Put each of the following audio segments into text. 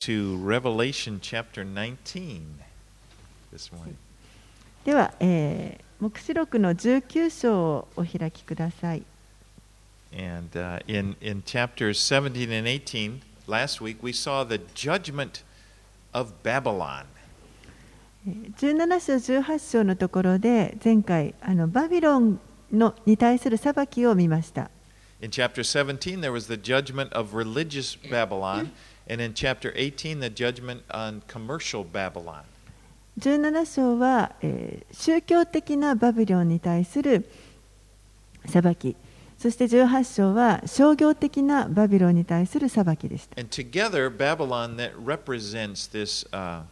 to Revelation chapter 19 this morning. では、えー、黙示録の19章をお開きください。 And uh, in, in chapters 17 and 18, last week, we saw the judgment of Babylon. えー17章、18章のところで、前回、あのバビロンのに対する裁きを見ました。 In chapter 17, there was the judgment of religious Babylon. And in chapter 18, the judgment on commercial Babylon. 17章は、えー宗教的なバビロンに対する裁き、そして18章は商業的なバビロンに対する裁きでした。And together, Babylon that represents this uh,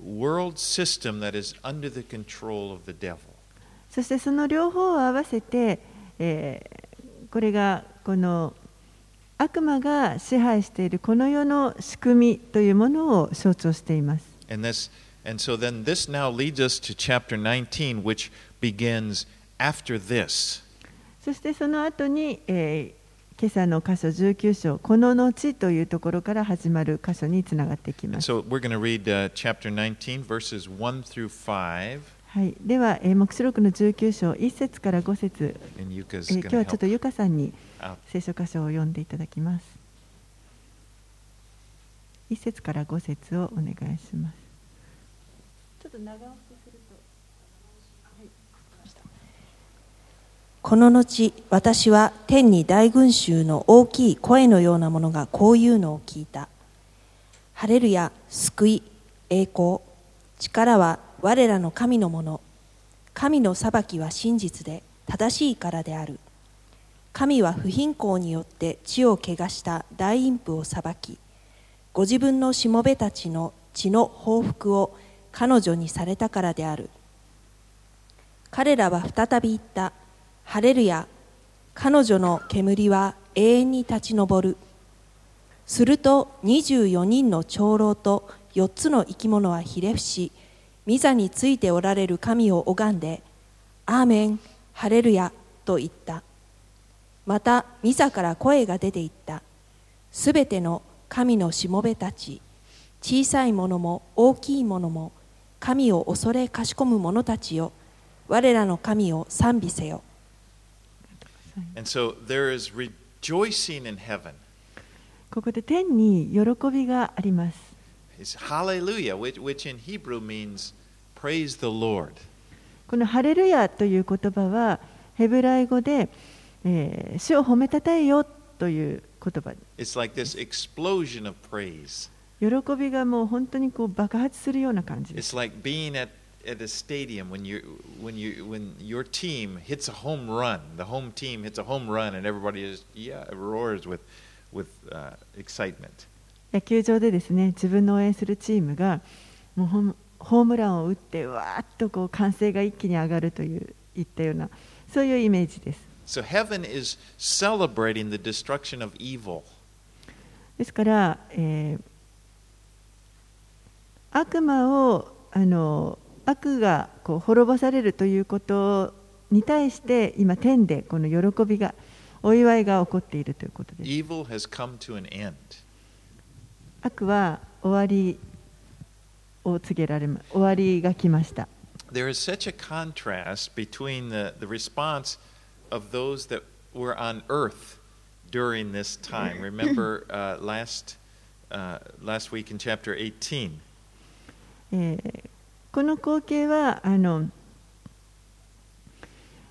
world system that is under the control of the devil. そしてその両方を合わせて、えーこれがこの悪魔が支配しているこの世の仕組みというものを象徴しています。そしてその後に、今朝の箇所19章、この後というところから始まる箇所につながっていきます。はい、では、えー、目視録の19章、1節から5節、今日はちょっとゆかさんに。聖書箇所を読んでいただきます。1節から5節をお願いします。ちょっと長押しすると。この後私は天に大群衆の大きい声のようなものがこういうのを聞いたハレルヤ救い栄光力は我らの神のもの神の裁きは真実で正しいからである神は不貧困によって地を汚した大陰譜を裁きご自分のしもべたちの血の報復を彼女にされたからである。彼らは再び言った。ハレルヤ彼女の煙は永遠に立ち上る。すると24人の長老と4つの生き物はひれ伏し御座についておられる神を拝んでアーメンハレルヤと言った。また御座から声が出ていったすべての神のしもべたち小さいものも大きいものも神を恐れかしこむ者たちよ我らの神を賛美せよ And so there is rejoicing in heaven. ここで天に喜びがあります。It's hallelujah, which, which in Hebrew means praise the Lord. このハレルヤという言葉はヘブライ語で、えー主を褒めたたえよという言葉 It's like this explosion of praise. 喜びがもう本当にこう爆発するような感じです。It's like being at, at a stadium when you when you when your team hits a home run. The home team hits a home run and everybody is yeah roars with with uh, excitement. 野球場でですね自分の応援するチームがもうホームホームランを打ってわーっとこう歓声が一気に上がるといういったようなそういうイメージです。So heaven is celebrating the destruction of evil. ですから、えー悪魔をあの悪がこう滅ぼされるということに対して今天でこの喜びがお祝いが起こっているということです。Evil has come to an end. 悪は終わりを告げられま終わりが来ました。There is such a contrast between the, the response of those that were on earth during this time. Remember uh, last, uh, last week in chapter 18, えーこの光景はあの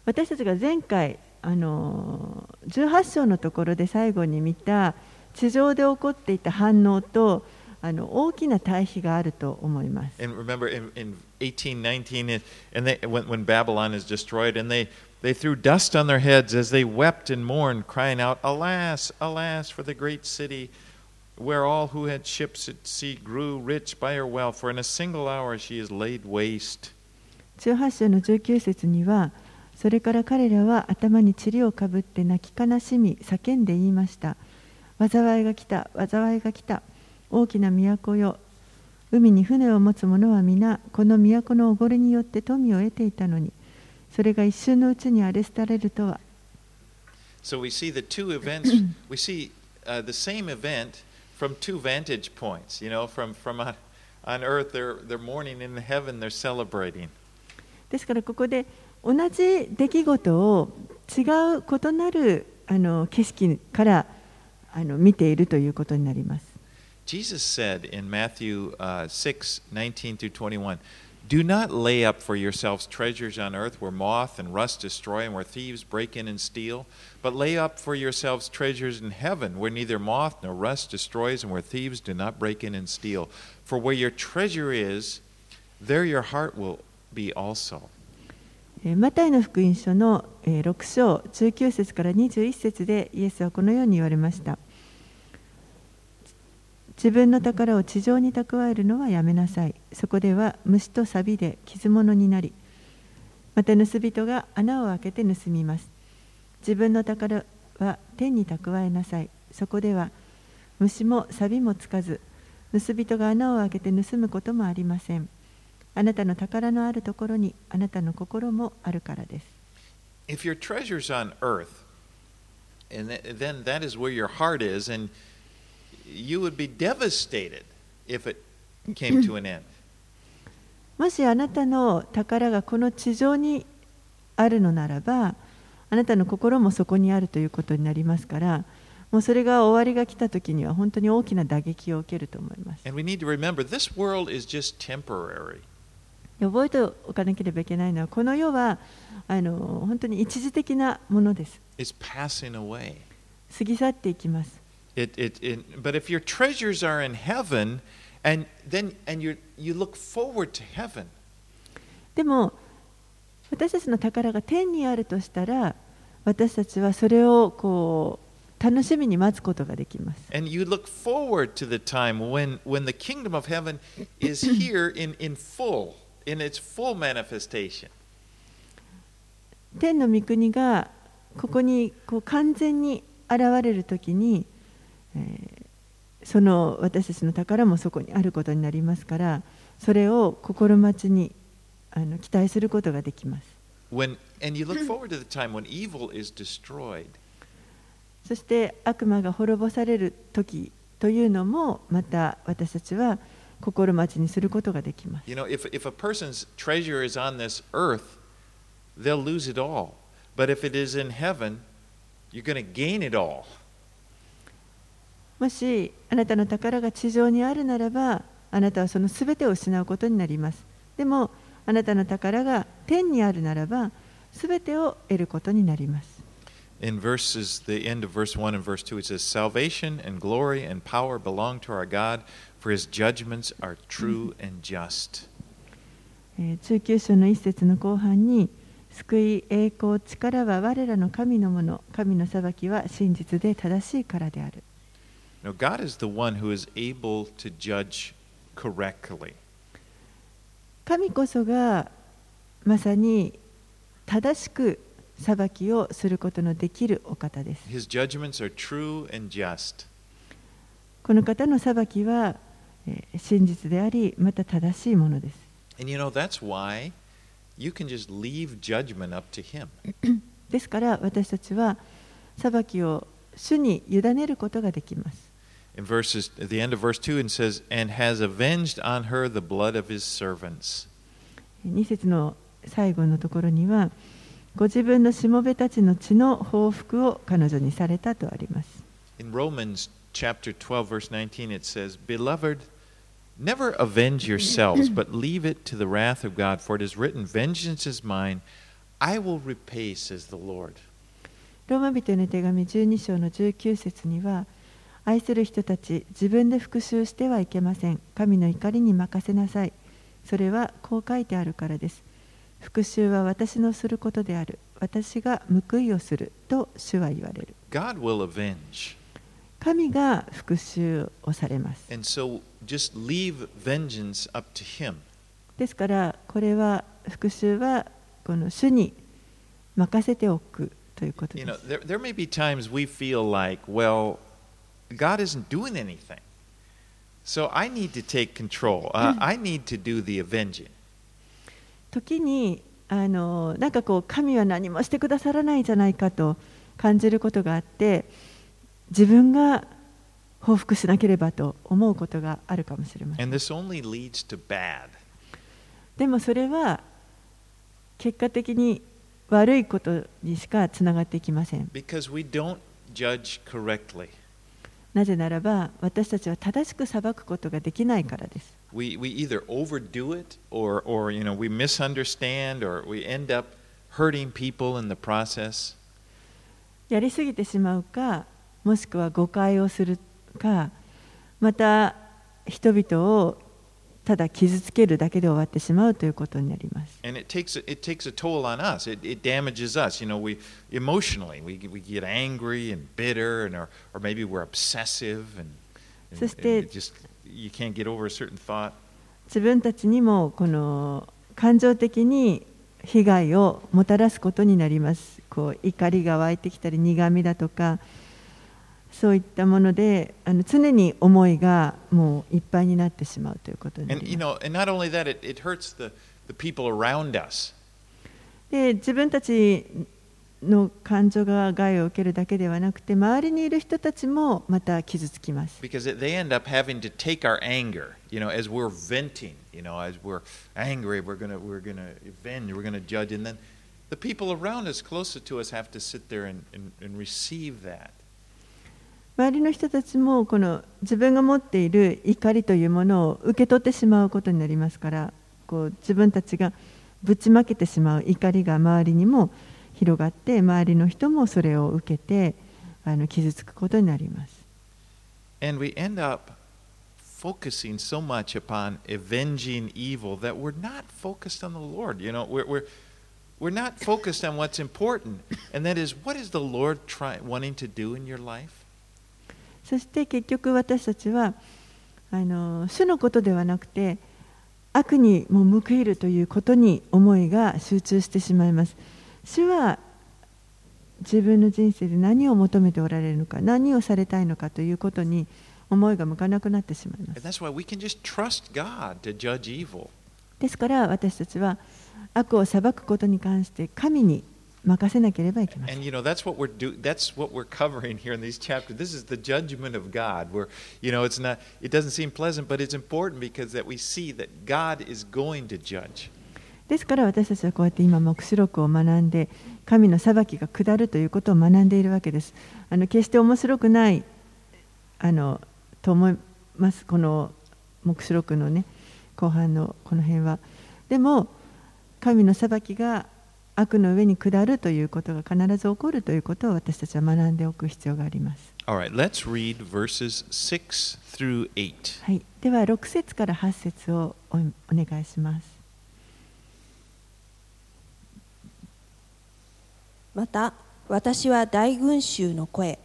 私たちが前回あの18章のところで最後に見た地上で起こっていた反応とあの大きな対比があると思います。and remember in, in 18, 19, and- and they, when, when Babylon is destroyed, and they, they threw dust on their heads as they wept and mourned, crying out, Alas, alas, for the great city where all who had ships at sea grew rich by her wealth, for in a single hour she is laid waste. 18章の19節にはそれから彼らは頭に塵をかぶって泣き悲しみ叫んで言いました災いが来た災いが来た大きな都よ海に船を持つ者は皆この都のおごりによって富を得ていたのにそれが一瞬のうちに荒れ廃れるとは So we see the two events, we see uh, the same event from two vantage points. You know, from, from on, on earth, they're, they're mourning, in heaven, they're celebrating. ですからここで同じ出来事を違う異なるあの景色からあの見ているということになります。Jesus said in Matthew uh, 6 19 through 21, Do not lay up for yourselves treasures on earth where moth and rust destroy and where thieves break in and steal, but lay up for yourselves treasures in heaven where neither moth nor rust destroys and where thieves do not break in and steal. For where your treasure is, there your heart will be also. えーマタイの福音書のえー6章19節から21節でイエスはこのように言われました 自分の宝を地上に蓄えるのはやめなさい。そこでは虫と錆で傷物になりまた盗人が穴を開けて盗みます。自分の宝は天に蓄えなさい。そこでは虫も錆もつかず盗人が穴を開けて盗むこともありません。あなたの宝のあるところにあなたの心もあるからです。If your treasure's on earth, and th- then that is where your heart is, and you would be devastated if it came to an end. もしあなたの宝がこの地上にあるのならば、あなたの心もそこにあるということになりますから、もうそれが終わりが来た時には本当に大きな打撃を受けると思います。And we need to remember this world is just temporary. で覚えておかなければいけないのは、この世はあの本当に一時的なものです。過ぎ去っていきます。It, it, it, but if your treasures are in heaven, and then and you you look forward to heaven, でも私たちの宝が天にあるとしたら私たちはそれをこう楽しみに待つことができます and you look forward to the time when when the kingdom of heaven is here in in full, in its full manifestation. 天の御国がここにこう完全に現れる時に、その私たちの宝もそこにあることになりますから、それを心待ちにあの期待することができます。そして悪魔が滅ぼされる時というのもまた私たちは心待ちにすることができます。もしあなたの宝が地上にあるならばあなたはそのすべてを失うことになります。でもあなたの宝が天にあるならばすべてを得ることになります。In verses, the end of verse 1 and verse 2, it says, Salvation and glory and power belong to our God, for his judgments are true and just. えー中級章の一節の後半に救い栄光力は我らの神のもの神の裁きは真実で正しいからである Now, God is the one who is able to judge correctly. 神こそがまさに正しく裁きをすることのできるお方です。この方の裁きは真実であり、また正しいものです。You ですから私たちは裁きを主に委ねることができます。In verses, at the end of verse 2, it says, And has avenged on her the blood of his servants. 2節の最後のところにはご自分のしもべたちの血の報復を彼女にされたとあります In Romans chapter 12, verse 19, it says, Beloved, never avenge yourselves, but leave it to the wrath of God, for it is written, Vengeance is mine, I will repay, says the Lord. ローマ人への手紙12章の19節には 愛する人たち自分で復讐してはいけません。神の怒りに任せなさい。それはこう書いてあるからです。復讐は私のすることである。私が報いをする。と主は言われる。God will avenge. 神が復讐をされます。And so just leave vengeance up to Him. ですからこれは復讐はこの主に任せておくということで You す know, there, there may be times we feel like, well, God isn't doing anything. So I need to take control. Uh, I need to do the avenging. 時にあのなんかこう神は何もしてくださらないんじゃないかと感じることがあって自分が報復しなければと思うことがあるかもしれません And this only leads to bad. でもそれは結果的に悪いことにしかつながっていきません Because we don't judge correctly. なぜならば私たちは正しく裁くことができないからです。やりすぎてしまうか、もしくは誤解をするか、また人々をただ傷つけるだけで終わってしまうということになります。そして自分たちにもこの感情的に被害をもたらすことになります。こう怒りが湧いてきたり苦みだとか。そういったものであの常に思いがもういっぱいになってしまうということになります.で自分たちの感情が害を受けるだけではなくて周りにいる人たちもまた傷つきます because they end up having to take our anger, you know, as we're venting, you know, as we're angry, we're gonna we're gonna avenge, we're gonna judge, and then the people around us, closer to us, have to sit there and, and, and receive that. 周りの人たちもこの自分が持っている怒りというものを受け取ってしまうことになりますからこう自分たちがぶちまけてしまう怒りが周りにも広がって周りの人もそれを受けてあの傷つくことになります。And we end up focusing so much upon avenging evil that we're not focused on the Lord. You know, we're we're we're not focused on what's important, and that is what is the Lord try, wanting to do in your life. そして結局私たちはあの主のことではなくて悪にも報いるということに思いが集中してしまいます主は自分の人生で何を求めておられるのか何をされたいのかということに思いが向かなくなってしまいます.ですから私たちは悪を裁くことに関して神に任せなければいけません And you know that's what we're do that's what we're covering here in these chapters. This is the judgment of God. Where you know it's not it doesn't seem pleasant, but it's important because that we see that God is going to judge. ですから私たちはこうやって今黙示録を学んで神の裁きが下るということを学んでいるわけですあの決して面白くないあのと思いますこの黙示録のね後半のこの辺はでも神の裁きが悪の上に下るということが必ず起こるということを私たちは学んでおく必要があります。All right, let's read verses 6 through 8. はい、では6節から8節をおお願いします。また私は大群衆の声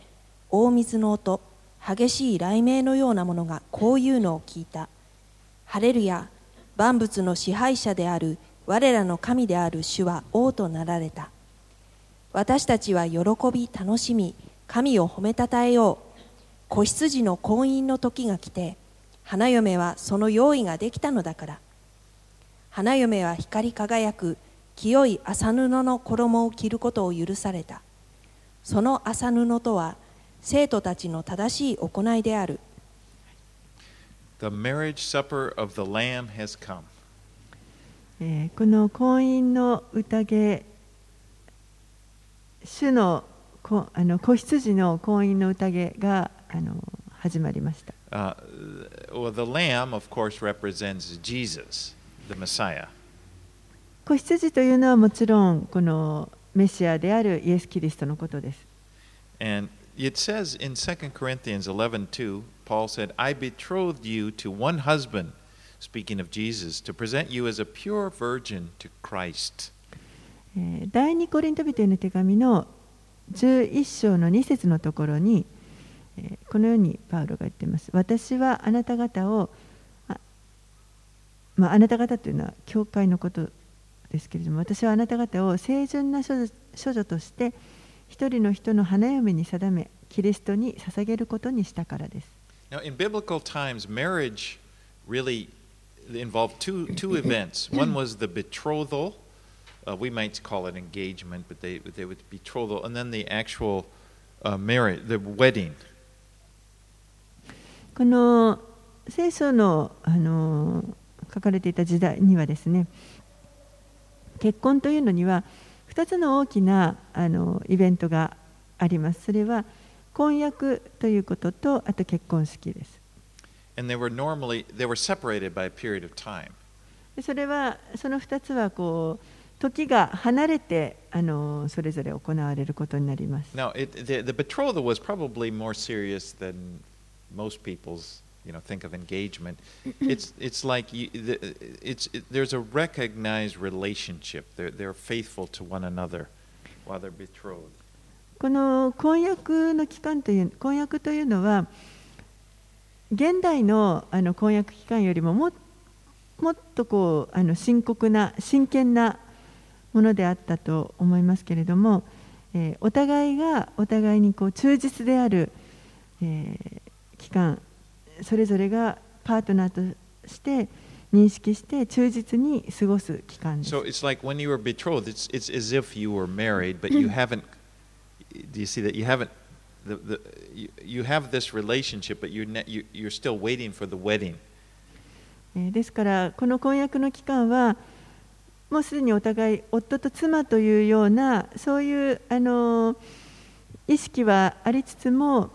大水の音激しい雷鳴のようなものがこういうのを聞いた。ハレルヤ万物の支配者である我らの神である主は王となられた。私たちは喜び楽しみ神を褒めたたえよう。子羊の婚姻の時が来て花嫁はその用意ができたのだから。花嫁は光り輝く清い麻布の衣を着ることを許された。その麻布とは生徒たちの正しい行いである。The marriage supper of the Lamb has come. えーこの婚姻の宴主のこあの子羊の婚姻の宴があの始まりました Uh, well, the Lamb, of course, represents Jesus, the Messiah. 子羊というのはもちろんこのメシアであるイエス・キリストのことです And it says in 2 Corinthians 11:2, Paul said, "I betrothed you to one husband, speaking of Jesus, to present you as a pure virgin to Christ." えー第2コリント人への手紙の11章の2節のところに、えーこのようにパウロが言っています。私はあなた方を、あ,、まあ、あなた方というのは教会のことですけれども、私はあなた方を清純な処女処女として一人の人の花嫁に定め、キリストに捧げることにしたからです。Now, in biblical times, marriage really involved two, two events. One was the betrothal. Uh, we might call it engagement, but they, they would betrothal, and then the actual uh, marriage, the wedding. この聖書のあの書かれていた時代にはですね結婚というのには2つの大きなあのイベントがあります。それは婚約ということとあと結婚式です。And they were normally they were separated by a period of time. でそれはその2つはこう時が離れてあのそれぞれ行われることになります。 Now, it, the, the betrothal was probably more serious than most people's, you know, think of engagement. it's it's like you, the, it's it, there's a recognized relationship. They're they're faithful to one another while they're betrothed. この婚約の期間という婚約というのは 現代のあの婚約期間よりもももっとこうあの深刻な真剣なものであったと思いますけれども、えーお互いがお互いにこう忠実である、えー期間それぞれがパートナーとして認識して忠実に過ごす期間です。So it's like when you were betrothed, it's it's as if you were married, but you haven't. Do you see that? You haven't? The, the, you, you have this relationship, but you're, ne- you, you're still waiting for the wedding. えーですからこの婚約の期間はもうすでにお互い夫と妻というようなそういうあの意識はありつつも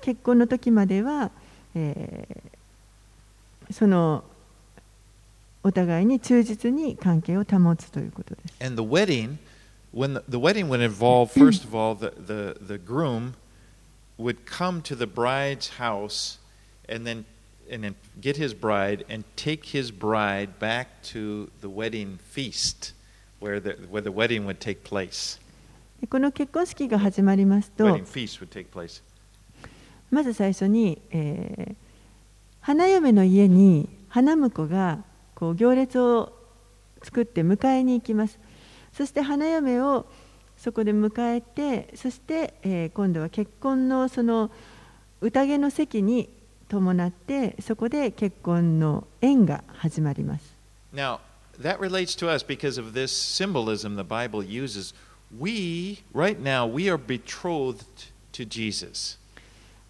結婚の時までは、えーそのお互いに忠実に関係を保つということです。And the wedding, when the, the wedding would involve, first of all, the, the, the groom would come to the bride's house and then, and then get his bride and take his bride back to the wedding feast where the, where the wedding would take place. でこの結婚式が始まりますと.まず最初に、えー花嫁の家に花婿がこう行列を作って迎えに行きますそして花嫁をそこで迎えてそして、えー今度は結婚のその宴の席に伴ってそこで結婚の縁が始まります Now, that relates to us because of this symbolism the Bible uses. We, right now, we are betrothed to Jesus.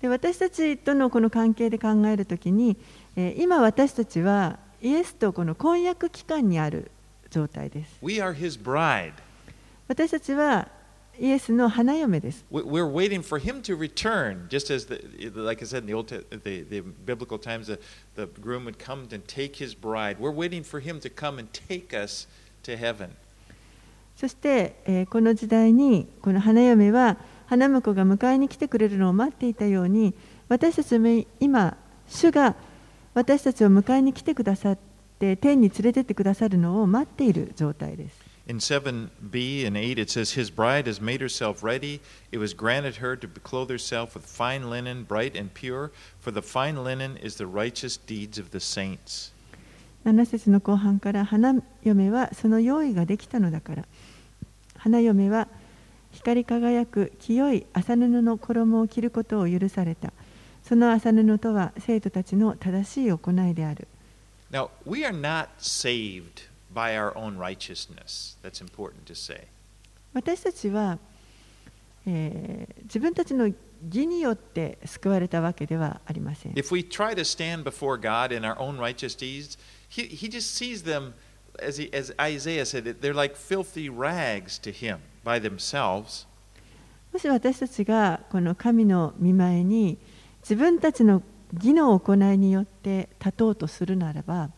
で私たちとのこの関係で考えるときに、えー今私たちはイエスとこの婚約期間にある状態です We are his bride. 私たちはイエスの花嫁です。We- We're waiting for him to return, just as, the, like I said in the old, the, the biblical times, the, the groom would come and take his bride. We're waiting for him to come and take us to heaven. そして、えーこの時代にこの花嫁は花婿が迎えに来てくれるのを待っていたように私たちも今主が私たちを迎えに来てくださって天に連れてってくださるのを待っている状態です。In 7b and 8, it says, His bride has made herself ready. It was granted her to clothe herself with fine linen, bright and pure, for the fine linen is the righteous deeds of the saints. 7節の後半から花嫁はその用意ができたのだから花嫁は光り輝く清い麻布の衣を着ることを許されたその麻布とは生徒たちの正しい行いである Now, we are not saved by our own righteousness. That's important to say. 私たちは、えー自分たちの義によって救われたわけではありません If we try to stand before God in our own righteous deeds, He, he just sees them, as, he, as Isaiah said, they're like filthy rags to Him by themselves. もし私たちがこの神の見前に自分たちの義の行いによって立とうとするならば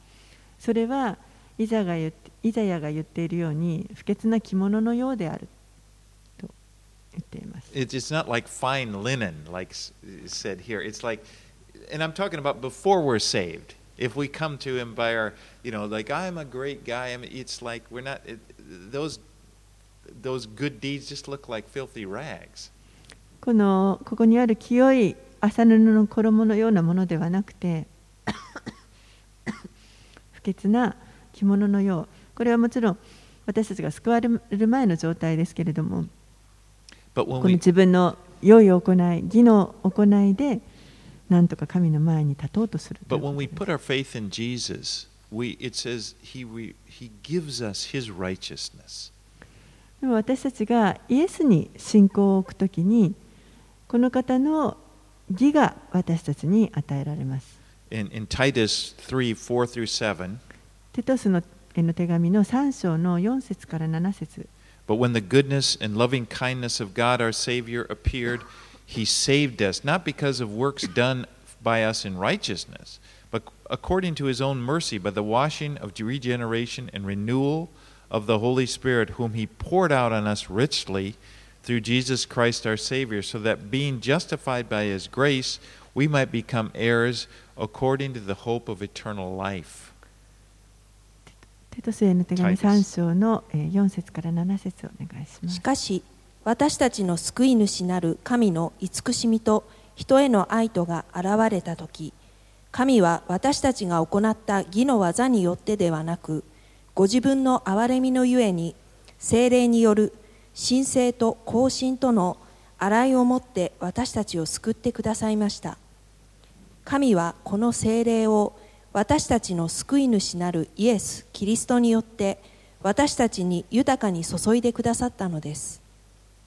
それはイザが言ってイザヤが言っているように不潔な着物のようであると言っています。It's, not like fine linen, like said here. It's like, and I'm talking about before we're saved. If we come to Him by our, you know, like I'm a great guy. I mean, it's like we're not. It, those those good deeds just look like filthy rags. このここにある清い麻布の衣のようなものではなくて不潔な着物のようこれはもちろん私たちが救われる前の状態ですけれどもこの自分の良い行い義の行いでなんとか神の前に立とうとするとです put our faith in Jesus, we, it says he, re, he gives us his righteousness. でも私たちがイエスに信仰を置くときにこの方の義が私たちに与えられます。In, in Titus 3 4 through 7, テトスのへの手紙の3章の4節から7節 But when the goodness and loving kindness of God our Savior appeared, He saved us, not because of works done by us in righteousness, but according to His own mercy, by the washing of regeneration and renewal of the Holy Spirit, whom He poured out on us richly through Jesus Christ our Savior, so that being justified by His grace, we might become heirs according to the hope of eternal life. テトスへの手紙 Titus 3章のえー4節から7節をお願いします。しかし私たちの救い主なる神の慈しみと人への愛とが現れた時神は私たちが行った義の技によってではなくご自分の憐れみのゆえに精霊による神聖と更新との洗いをもって私たちを救ってくださいました神はこの精霊を私たちの救い主なるイエス・キリストによって私たちに豊かに注いでくださったのです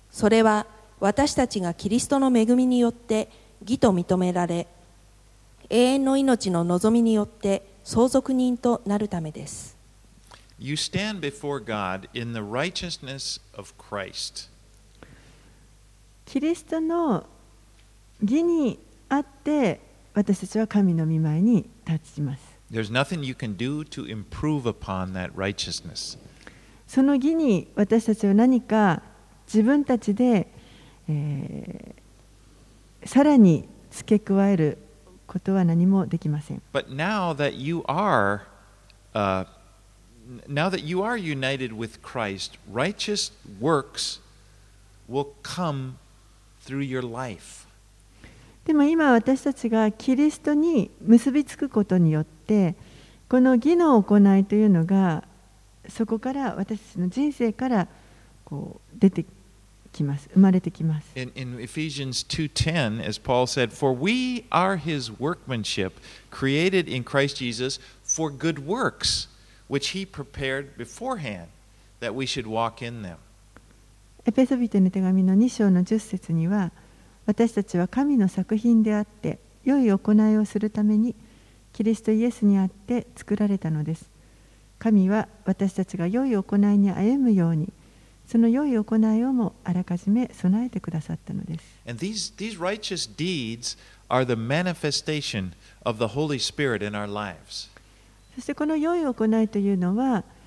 それは私たちがキリストの恵みによって義と認められ永遠の命の望みによって相続人となるためです You stand before God in the righteousness of Christ. キリストの義にあって私たちは神の御前に立ちます。There's nothing you can do to improve upon that righteousness. その義に私たちは何か自分たちで、えーさらに付け加えることは何もできません。But now that you are, uh, now that you are united with Christ, righteous works will come through your life. でも今私たちがキリストに結びつくことによってこの義の行いというのがそこから私たちの人生からこう出てきます生まれてきます In, in Ephesians 2:10, as Paul said, "For we are His workmanship, created in Christ Jesus for good works, which He prepared beforehand, that we should walk in them." エペソビテの手紙の2章の10節には私たちは神の作品であって良い行いをするためにキリストイエスにあって作られたのです神は私たちが良い行いに歩むようにその良い行いをもあらかじめ備えてくださったのです And these, these righteous deeds are the manifestation of the Holy Spirit in our lives. そしてこの良い行いというのは、えー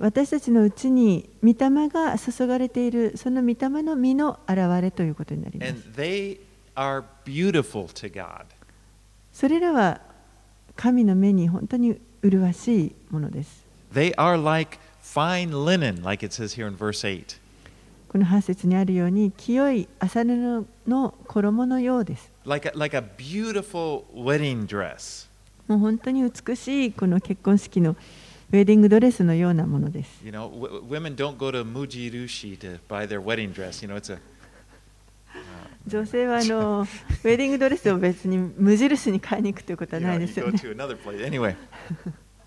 私たちのうちに御霊が注がれているその御霊の実の現れということになります。それらは神の目に本当に麗しいものです。この8節にあるように清い朝布の衣のようです。もう本当に美しいこの結婚式のウェディングドレスのようなものです。女性はあのウェディングドレスを別に無印に買いに行くということはないですよ。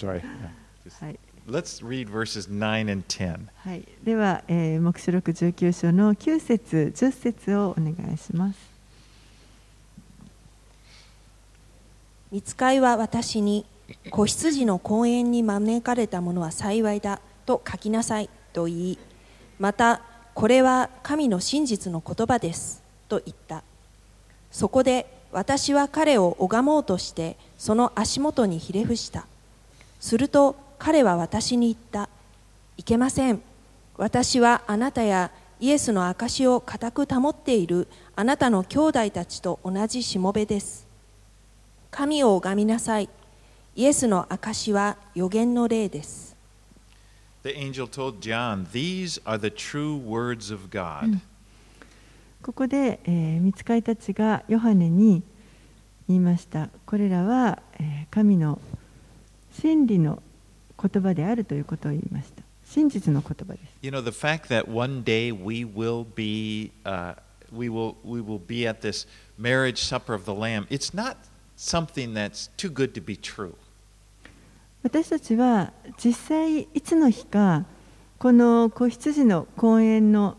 では、えー、目視録十九章の九節、十節をお願いします。見つは私に。子羊の公園に招かれた者は幸いだと書きなさいと言いまたこれは神の真実の言葉ですと言った。そこで私は彼を拝もうとしてその足元にひれ伏したすると彼は私に言ったいけません私はあなたやイエスの証を固く保っているあなたの兄弟たちと同じしもべです神を拝みなさい。イエスの証は予言の霊です。The angel told John, These are the true words of God. ここで、えー、見つかいたちがヨハネに言いました。これらは、えー神の真理の言葉であるということを言いました。真実の言葉です。You know, the fact that one day we will be, uh, we will, we will be at this marriage supper of the Lamb, it's not something that's too good to be true. 私たちは実際いつの日かこの子羊の公園の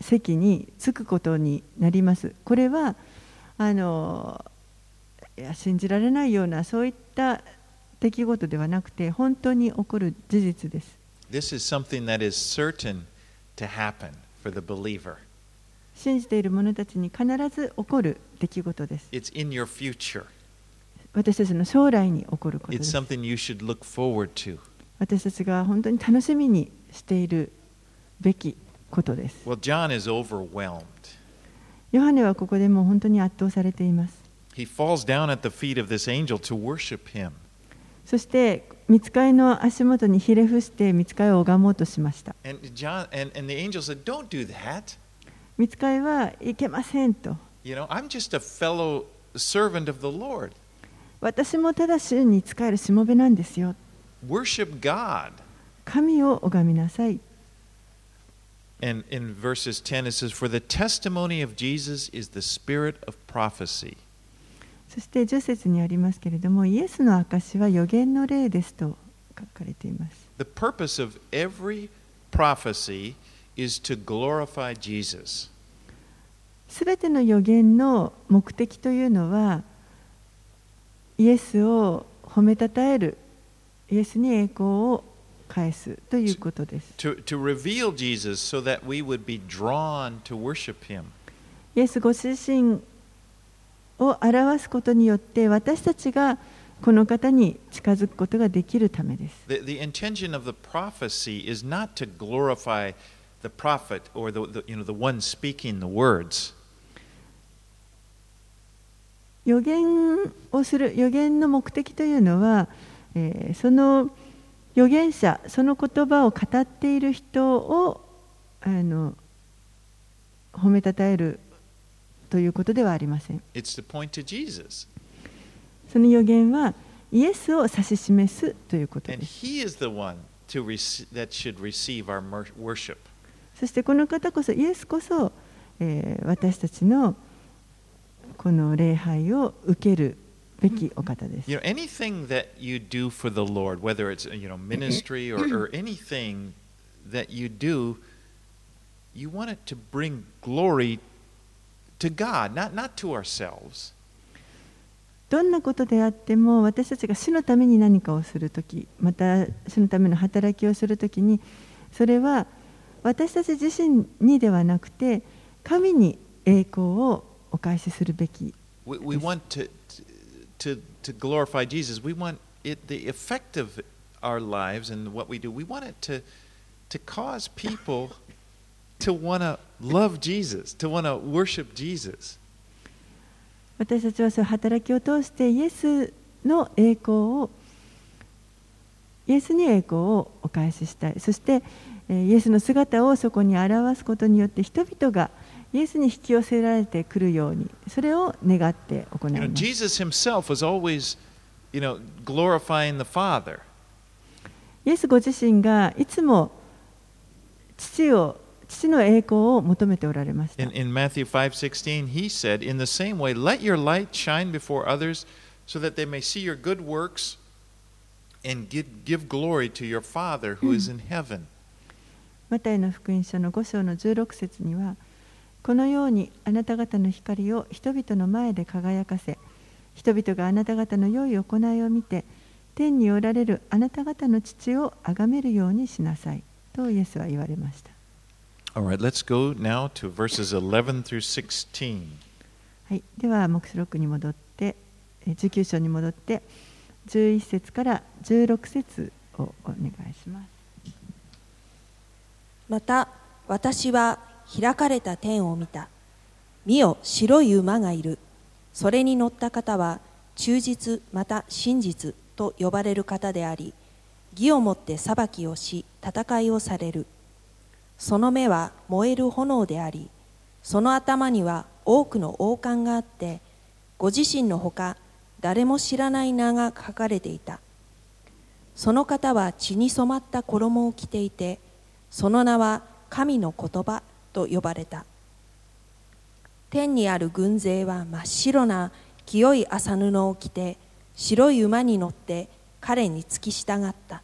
席に着くことになります。これはあのいや信じられないようなそういった出来事ではなくて本当に起こる事実です。This is something that is certain to happen for the believer. 信じている者たちに必ず起こる出来事です。It's in your future. 私たちの将来に起こることです。私たちが本当に楽しみにしているべきことです。Well, ヨハネはここでも本当に圧倒されています。そして、見ついの足元にひれ伏して見つかいを拝もうとしました。見つかいはいけませんと。私もただ主に仕えるしもべなんですよ。Worship God. 神を拝みなさい。And in verses 10 it says, For the testimony of Jesus is the spirit of prophecy. そして10節にありますけれども、イエスの証は予言の霊ですと書かれています。The purpose of every prophecy is to glorify Jesus. すべての予言の目的というのは、イエスを褒めたたえる、イエスに栄光を返すということです。To, to reveal Jesus so that we would be drawn to worship him. イエスご自身を表すことによって、私たちがこの方に近づくことができるためです。The, the intention of the prophecy is not to glorify the prophet or the, the, you know, the one speaking the words. 予言をする予言の目的というのは、えーその預言者その言葉を語っている人をあの褒めたたえるということではありません.その予言はイエスを指し示すということです.そしてこの方こそイエスこそ、えー私たちのこの礼拝を受けるべきお方です You know, anything that you do for the Lord, whether it's you know ministry or, or anything that you do, you want it to bring glory to God, not not to ourselves. どんなことであっても私たちが主のために何かをするときまた主のための働きをするときにそれは私たち自身にではなくて神に栄光をお返しするべき。私たちはその働きを通してイエスの栄光をイエスに栄光をお返ししたい。そしてイエスの姿をそこに表すことによって人々がイエスに引き寄せられてくるようにそれを願って行います Jesus himself was always, you know, glorifying the Father. イエスご自身がいつも父を父の栄光を求めておられました In, in Matthew 5:16, he said, "In the same way, let your light shine before others, so that they may see your good works and give, give glory to your Father who is in heaven." マタイの福音書の5章の16節にはこのようにあなた方の光を人々の前で輝かせ人々があなた方の良い行いを見て天におられるあなた方の父を崇めるようにしなさい。とイエスは言われました。All right, let's go now to verses 11 through 16. はい、では黙示録に戻ってえー19章に戻って11節から16節をお願いします。また私は開かれた天を見た。見よ白い馬がいる。それに乗った方は忠実また真実と呼ばれる方であり義をもって裁きをし戦いをされる。その目は燃える炎でありその頭には多くの王冠があってご自身のほか誰も知らない名が書かれていた。その方は血に染まった衣を着ていてその名は神の言葉と呼ばれた。天にある軍勢は真っ白な清い麻布を着て白い馬に乗って彼に付き従った。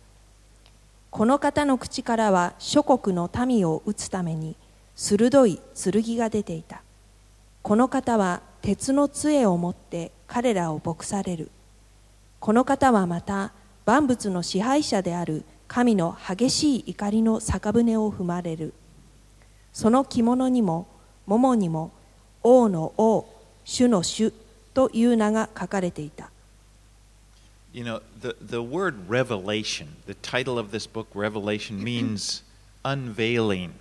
この方の口からは諸国の民を討つために鋭い剣が出ていた。この方は鉄の杖を持って彼らを牧される。この方はまた万物の支配者である神の激しい怒りの酒舟を踏まれる。その着物にも桃にも王の王主の主という名が書かれていた You know, the, the word revelation, the title of this book, Revelation, means unveiling.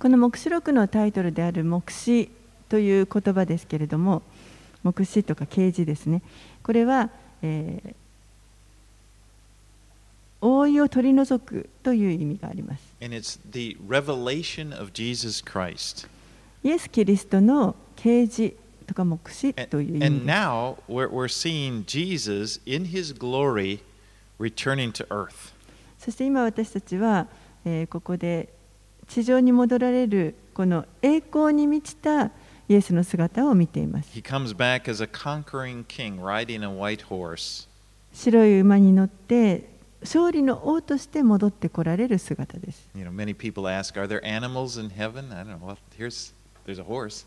この黙示録のタイトルである黙示という言葉ですけれども黙示とか啓示ですねこれは、えー覆いを取り除くという意味があります。イエス・キリストの啓示とか目視という意味です。そして今私たちは、えー、ここで地上に戻られるこの栄光に満ちたイエスの姿を見ています。He comes 白い馬に乗って勝利の王として戻ってこられる姿です You know, many people ask, are there animals in heaven? I don't know. Well, here's there's a horse.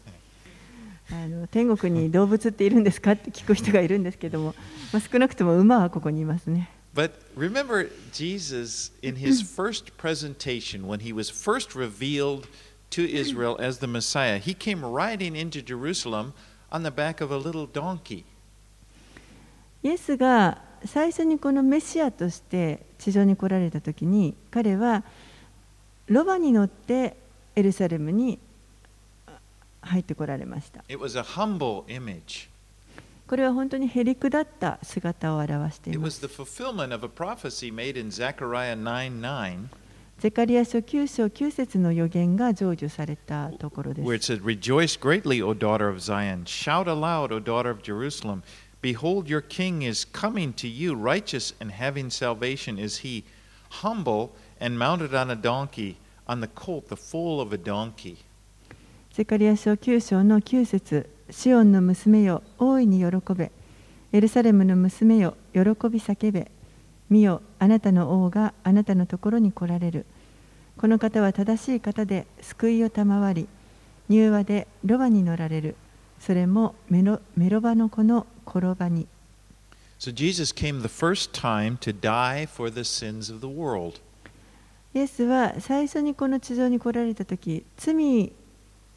あの天国に動物っているんですかって聞く人がいるんですけども、まあ、少なくとも馬はここにいますね But remember, Jesus, in his first presentation, when he was first revealed to Israel as the Messiah, he came riding into Jerusalem on the back of a little donkey. イエスが最初にこのメシアとして地上に来られた時に彼はロバに乗ってエルサレムに入ってこられました It was a humble image. これは本当にへりくだった姿を表しています the fulfillment of a prophecy made in Zechariah 9 9, ゼカリア書9章9節の予言が成就されたところで where it す said, Rejoice greatly, O daughter of Zion. Shout aloud, O daughter of Jerusalem. Behold, your king is coming to you. Righteous and having salvation is he, humble and mounted on a donkey, on the colt, the foal of a donkey. ゼカリア書9章の9節シオンの娘よ大いに喜べエルサレムの娘よ喜び叫べ見よあなたの王があなたのところに来られるこの方は正しい方で救いを賜り柔和でロバに乗られるそれもメロメロバの子の転ばに So Jesus came the first time to die for the sins of the world. イエスは最初にこの地上に来られた時罪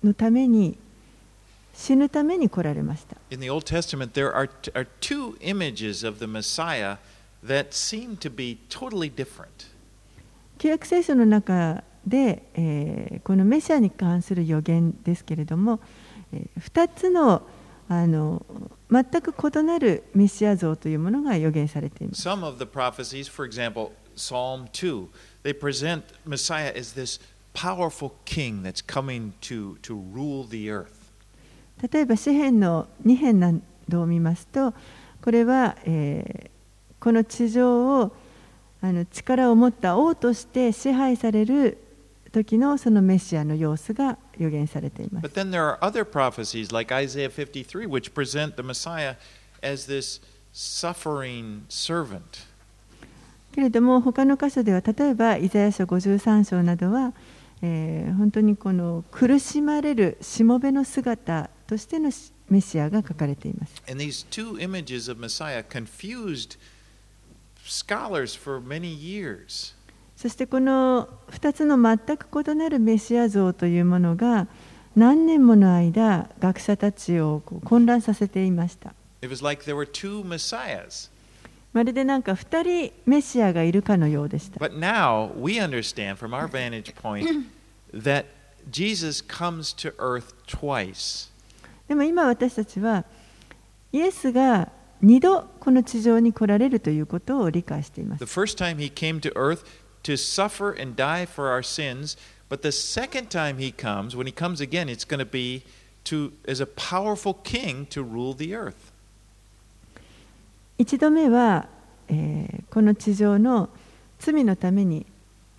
のために死ぬために来られました In the Old Testament, there are, are two images of the Messiah that seem to be totally different. 旧約聖書の中で、えーこのメシアに関する予言ですけれども、え2つのあの全く異なるメシア像というものが予言されています。例えば、詩篇の2編などを見ますと、これは、えー、この地上をあの力を持った王として支配される時のそのメシアの様子が予言されています But。then there are other prophecies, like Isaiah 53, which present the Messiah as this suffering servant. けれども他の箇所では例えばイザヤ書53章などは、えー本当にこの苦しまれるしもべの姿としてのメシアが書かれています。And these two images of Messiah confused scholars for many years. そしてこの2つの全く異なるメシア像というものが何年もの間学者たちを混乱させていました。まるでなんか2人メシアがいるかのようでした。でも今私たちはイエスが2度この地上に来られるということを理解しています。to suffer and die for our sins, but the second time he comes, when he comes again, it's going to be to as a powerful king to rule the earth. 一度目は、えーこの地上の罪のために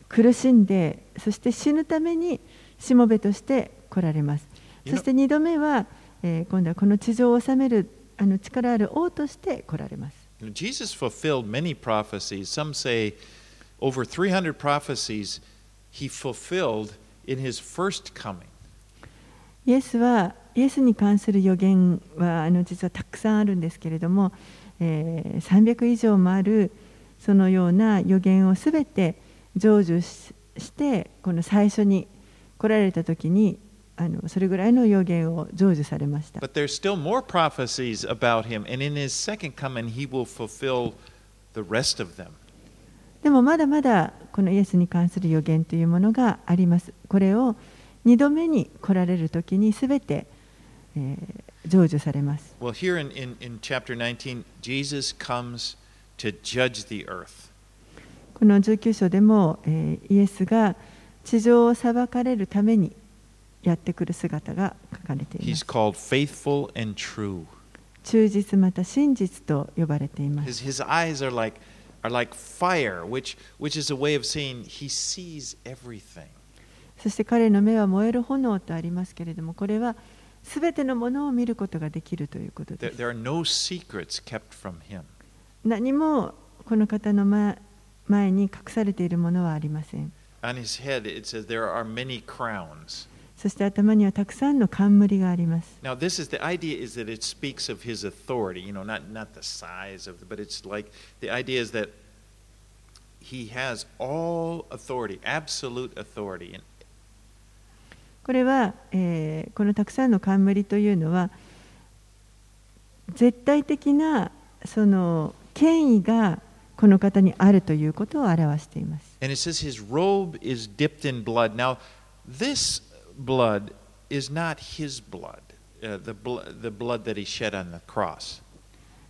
苦しんでそして死ぬためにしもべとして来られます You know- そして二度目は、えー今度はこの地上を治めるあの力ある王として来られます You know, Jesus fulfilled many prophecies. Some say over 300 prophecies he fulfilled in his first coming. イエスは イエスに関する予言はあの実はたくさんあるんですけれども、えー、300以上もあるそのような予言をすべて成就してこの最初に来られた時にあのそれぐらいの予言を成就されました。But there's still more prophecies about him, and in his second coming, he will fulfill the rest of them. でもまだまだこのイエスに関する予言というものがあります。これを2度目に来られる時にすべて、えー、成就されます。Well, here in, in, in chapter 19, Jesus comes to judge the earth. この19章でも、えー、イエスが地上を裁かれるためにやってくる姿が書かれています。忠実また真実と呼ばれています。His, his eyes are like, are like fire, which, which is a way of saying he sees everything. そして彼の目は燃える炎とありますけれども、これはすべてのものを見ることができるということです。There, there are no secrets kept from him. 何もこの方の前に隠されているものはありません。On his head, it says there are many crowns. そして頭にはたくさんの冠があります。Now, this is the idea is that it speaks of his authority, you know, not, not the size of, the, but it's like the idea is that he has all authority, absolute authority. これは、えー、このたくさんの冠というのは、絶対的なその権威がこの方にあるということを表しています。And it says his robe is dipped in blood. Now, this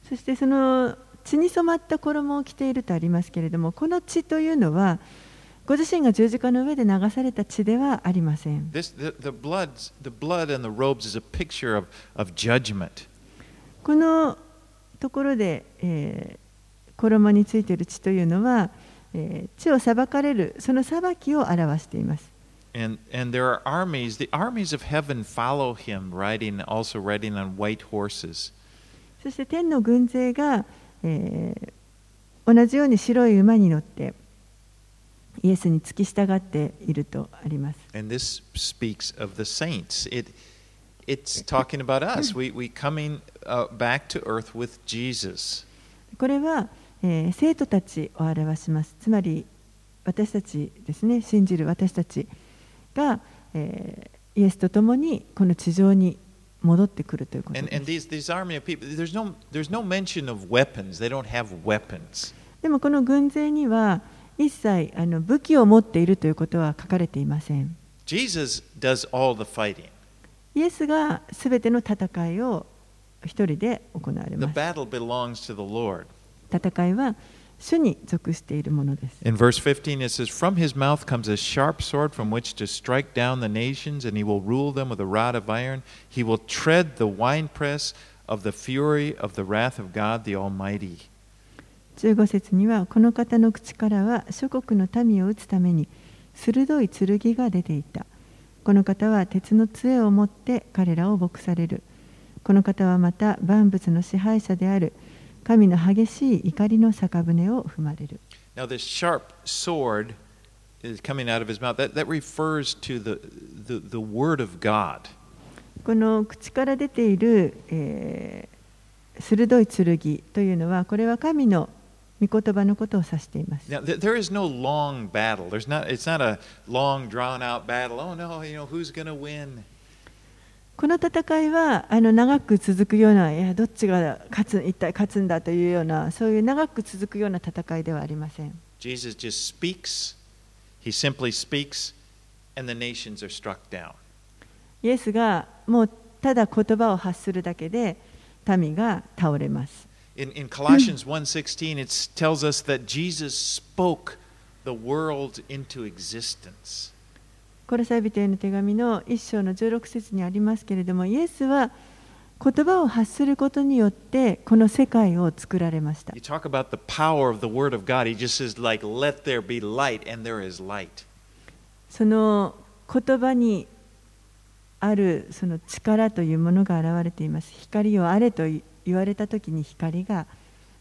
そしてその血に染まった衣を着ているとありますけれども、この血というのは、ご自身が十字架の上で流された血ではありません。このところで、え、衣についている血というのは、えー、血を裁かれる、その裁きを表しています。And, and there are armies, the armies of heaven follow him, riding, also riding on white horses. そして天の軍勢が、えー、同じように白い馬に乗ってイエスに付き従っているとあります。And this speaks of the saints. It, it's talking about us. We, we coming、uh, back to earth with Jesus. これは、えー、生徒たちを表します。つまり私たちですね、信じる私たち。 が、えー、イエスと共にこの地上に戻ってくるということです。でもこの軍勢には一切あの武器を持っているということは書かれていません。Jesus does all the fighting. イエスがすべての戦いを一人で行われます。The battle belongs to the Lord. 戦いは主に属しているものです。In verse 15 it says, From his mouth comes a sharp sword from which to strike down the nations, and he will rule them with a rod of iron. He will tread the winepress of the fury of the wrath of God the Almighty. 15節には、この方の口からは諸国の民を打つために鋭い剣が出ていた。この方は鉄の杖を持って彼らを牧される。この方はまた万物の支配者である。神の激しい怒りの酒舟を踏まれる。Now, this sharp sword is coming out of his mouth. That, that refers to the, the, the word of God. この口から出ている、えー、鋭い剣というのは、これは神の御言葉のことを指しています。Now, there is no long battle. There's not, it's not a long, drawn out battle. Oh no, you know, who's going to win? この戦いはあの長く続くような、いやどっちが勝つ一体勝つんだというような、そういう長く続くような戦いではありません。Jesus just speaks, he simply speaks, and the nations are struck down. イエスがもうただ言葉を発するだけで民が倒れます。In, in Colossians 1:16 it tells us that Jesus spoke the world into existence. コロサイ人への手紙の1章の16節にありますけれども、イエスは言葉を発することによってこの世界を作られました。その言葉にあるその力というものが現れています。光をあれと言われたときに光が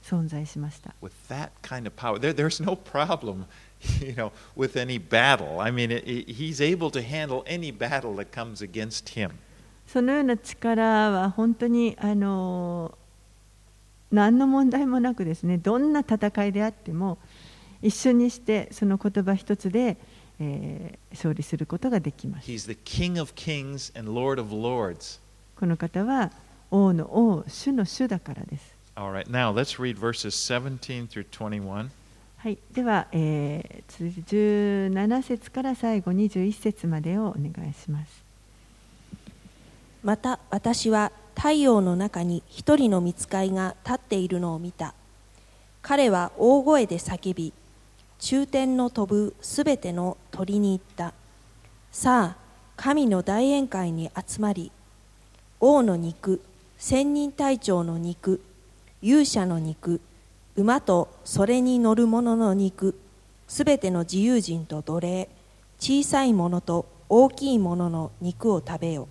存在しました。With that kind of power, there, there's no problem you know, with any battle. I mean, it, he's able to handle any battle that comes against him. そのような力は本当にあの何の問題もなくですねどんな戦いであっても一緒にしてその言葉一つで、えー勝利することができます He's the King of kings and Lord of lords. この方は王の王主の主だからです All right, now let's read verses 17 through 21. はい、では、えー、続いて17節から最後21節までをお願いします。また私は太陽の中に一人の見つかいが立っているのを見た彼は大声で叫び中天の飛ぶすべての鳥に言ったさあ神の大宴会に集まり王の肉千人隊長の肉勇者の肉馬とそれに乗る者の肉すべての自由人と奴隷小さいものと大きいものの肉を食べよ。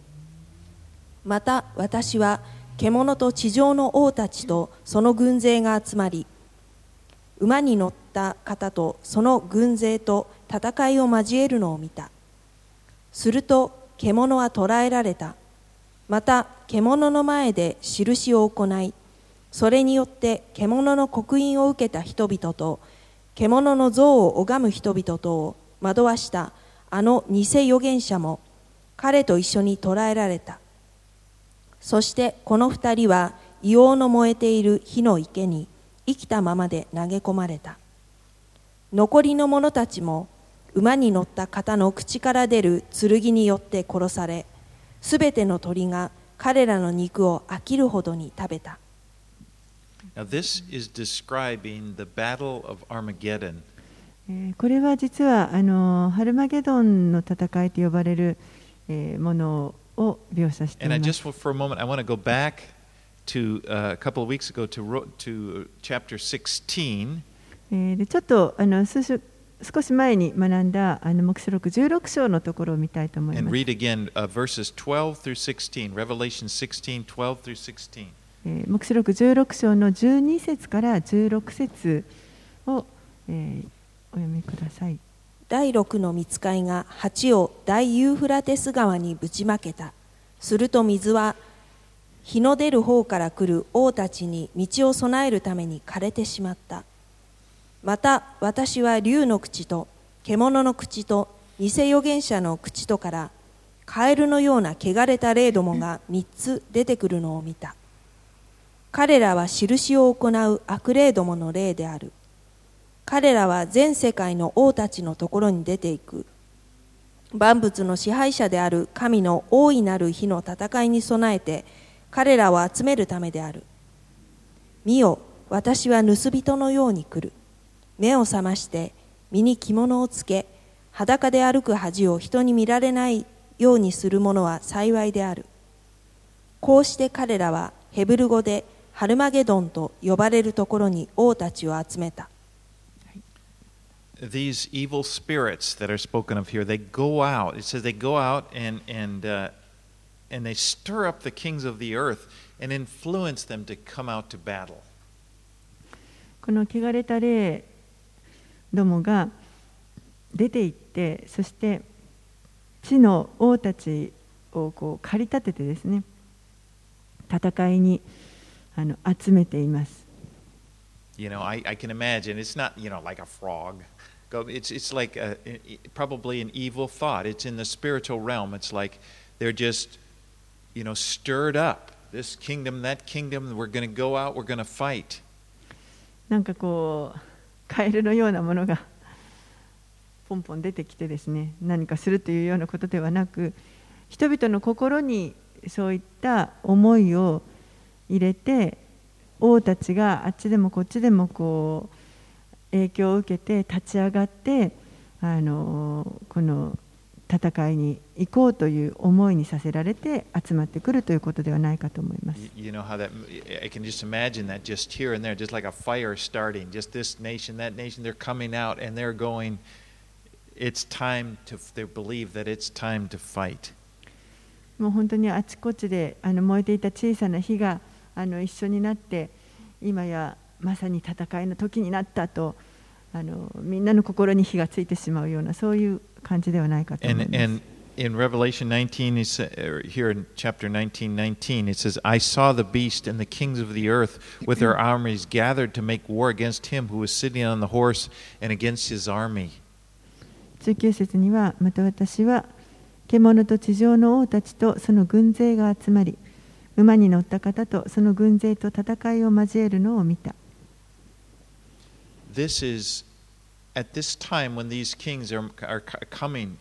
また私は獣と地上の王たちとその軍勢が集まり馬に乗った方とその軍勢と戦いを交えるのを見た。すると獣は捕らえられた。また獣の前で印を行いそれによって獣の刻印を受けた人々と獣の像を拝む人々とを惑わしたあの偽預言者も彼と一緒に捕らえられた。そしてこの二人は硫黄の燃えている火の池に生きたままで投げ込まれた。残りの者たちも馬に乗った方の口から出る剣によって殺されすべての鳥が彼らの肉を飽きるほどに食べた。Now, this is describing the battle of Armageddon. これは実はあのハルマゲドンの戦いと呼ばれる、えー、ものを描写しています。And I just for a moment, I want to go back to、uh, a couple of weeks ago to, to uh, chapter 16. でちょっとあの数週少し前に学んだあの目視録16章のところを見たいと思います。And read again、uh, verses 12 through 16, Revelation 16, 12 through 16. えー黙示録16章の12節から16節を、えーお読みください。第六の見つかいが鉢を大ユーフラテス川にぶちまけた。すると水は日の出る方から来る王たちに道を備えるために枯れてしまった。また私は竜の口と獣の口と偽預言者の口とからカエルのような汚れた霊どもが三つ出てくるのを見た。彼らは印を行う悪霊どもの霊である。彼らは全世界の王たちのところに出ていく。万物の支配者である。神の大いなる日の戦いに備えて彼らを集めるためである。見よ私は盗人のように来る。目を覚まして身に着物をつけ裸で歩く恥を人に見られないようにする者は幸いである。こうして彼らはヘブル語でハルマゲドンと呼ばれるところに王たちを集めた These evil spirits that are spoken of here, they go out. It says they go out and, and, uh, and they stir up the kings of the earth and influence them to come out to battle. この汚れた霊どもが出て行ってそして地の王たちをこう駆り立ててですね戦いにあの集めています You know, I, I can imagine it's not, you know, like a frog. It's, it's like a, probably an evil thought. It's in the spiritual realm. It's like they're just, you know, stirred up. This kingdom, that kingdom, we're going to go out, we're going to fight. なんかこうカエルのようなものがポンポン出てきてですね何かするというようなことではなく人々の心にそういった思いを入れて王たちがあっちでもこっちでもこう影響を受けて立ち上がってあのこの戦いに行こうという思いにさせられて集まってくるということではないかと思います。You, know how that, I can just imagine that just here and there, just like a fire starting, just this nation, that nation, they're coming out and they're going, it's time to, they believe that it's time to fight. もう本当にあちこちであの燃えていた小さな火があの一緒になって今やまさに戦いの時になったとあのみんなの心に火がついてしまうようなそういう感じではないかと思い And, ます。and in Revelation 19, he sa- er, here in chapter 19, 19, it says, I saw the beast and the kings of the earth with their armies gathered to make war against him who was sitting on the horse and against his army. 19節にはまた私は獣と地上の王たちとその軍勢が集まり馬に乗った方とその軍勢と戦いを交えるのを見た This is at this time when these kings are, are coming,